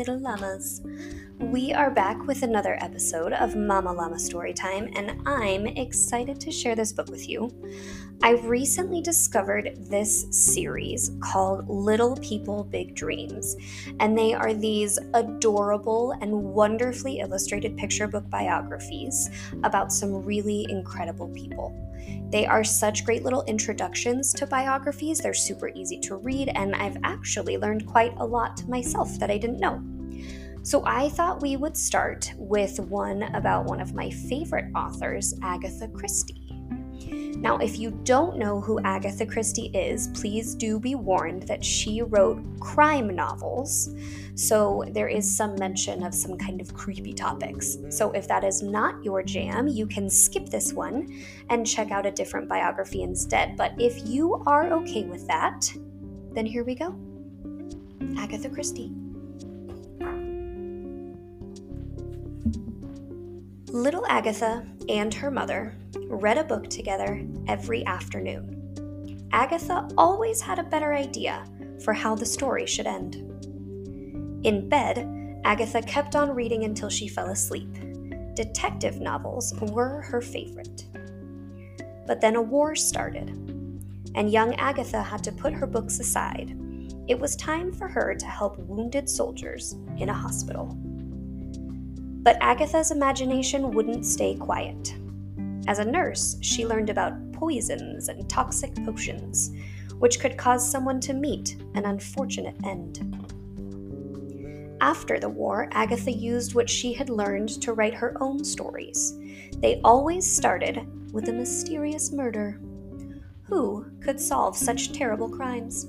little llamas. We are back with another episode of Mama Llama Storytime, and I'm excited to share this book with you. I recently discovered this series called Little People Big Dreams, and they are these adorable and wonderfully illustrated picture book biographies about some really incredible people. They are such great little introductions to biographies, they're super easy to read, and I've actually learned quite a lot myself that I didn't know. So I thought we would start with one about one of my favorite authors, Agatha Christie. Now, if you don't know who Agatha Christie is, please do be warned that she wrote crime novels. So there is some mention of some kind of creepy topics. So if that is not your jam, you can skip this one and check out a different biography instead. But if you are okay with that, then here we go Agatha Christie. Little Agatha and her mother read a book together every afternoon. Agatha always had a better idea for how the story should end. In bed, Agatha kept on reading until she fell asleep. Detective novels were her favorite. But then a war started, and young Agatha had to put her books aside. It was time for her to help wounded soldiers in a hospital. But Agatha's imagination wouldn't stay quiet. As a nurse, she learned about poisons and toxic potions, which could cause someone to meet an unfortunate end. After the war, Agatha used what she had learned to write her own stories. They always started with a mysterious murder. Who could solve such terrible crimes?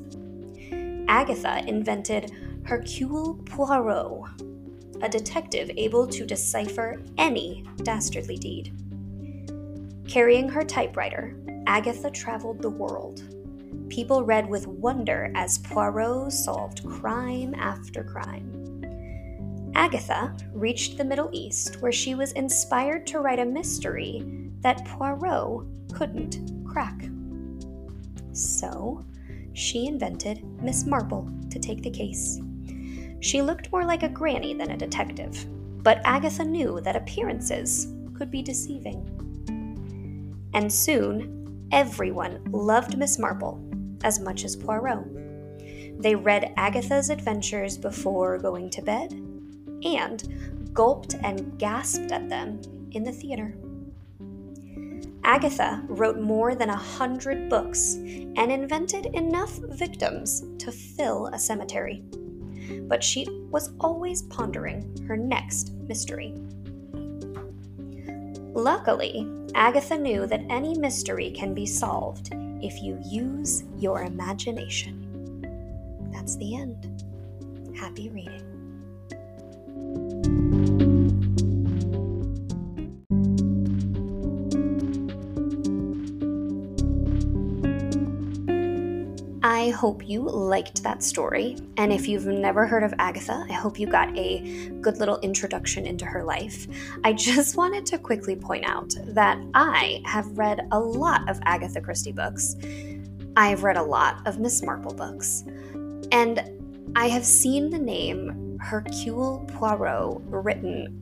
Agatha invented Hercule Poirot, a detective able to decipher any dastardly deed. Carrying her typewriter, Agatha traveled the world. People read with wonder as Poirot solved crime after crime. Agatha reached the Middle East, where she was inspired to write a mystery that Poirot couldn't crack. So, she invented Miss Marple to take the case. She looked more like a granny than a detective, but Agatha knew that appearances could be deceiving. And soon, everyone loved Miss Marple as much as Poirot. They read Agatha's adventures before going to bed and gulped and gasped at them in the theater. Agatha wrote more than a hundred books and invented enough victims to fill a cemetery but she was always pondering her next mystery. Luckily, Agatha knew that any mystery can be solved if you use your imagination. That's the end. Happy reading. I hope you liked that story. And if you've never heard of Agatha, I hope you got a good little introduction into her life. I just wanted to quickly point out that I have read a lot of Agatha Christie books. I've read a lot of Miss Marple books. And I have seen the name Hercule Poirot written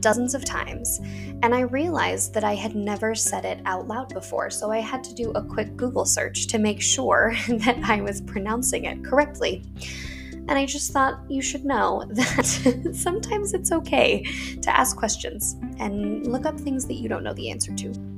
dozens of times, and I realized that I had never said it out loud before, so I had to do a quick Google search to make sure that I was pronouncing it correctly. And I just thought you should know that sometimes it's okay to ask questions and look up things that you don't know the answer to.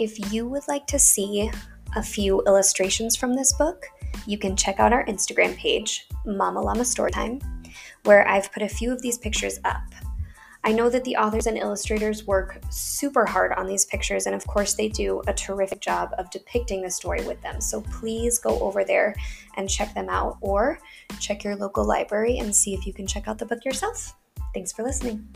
If you would like to see a few illustrations from this book, you can check out our Instagram page, Mama Llama Storytime, where I've put a few of these pictures up. I know that the authors and illustrators work super hard on these pictures, and of course, they do a terrific job of depicting the story with them. So please go over there and check them out, or check your local library and see if you can check out the book yourself. Thanks for listening.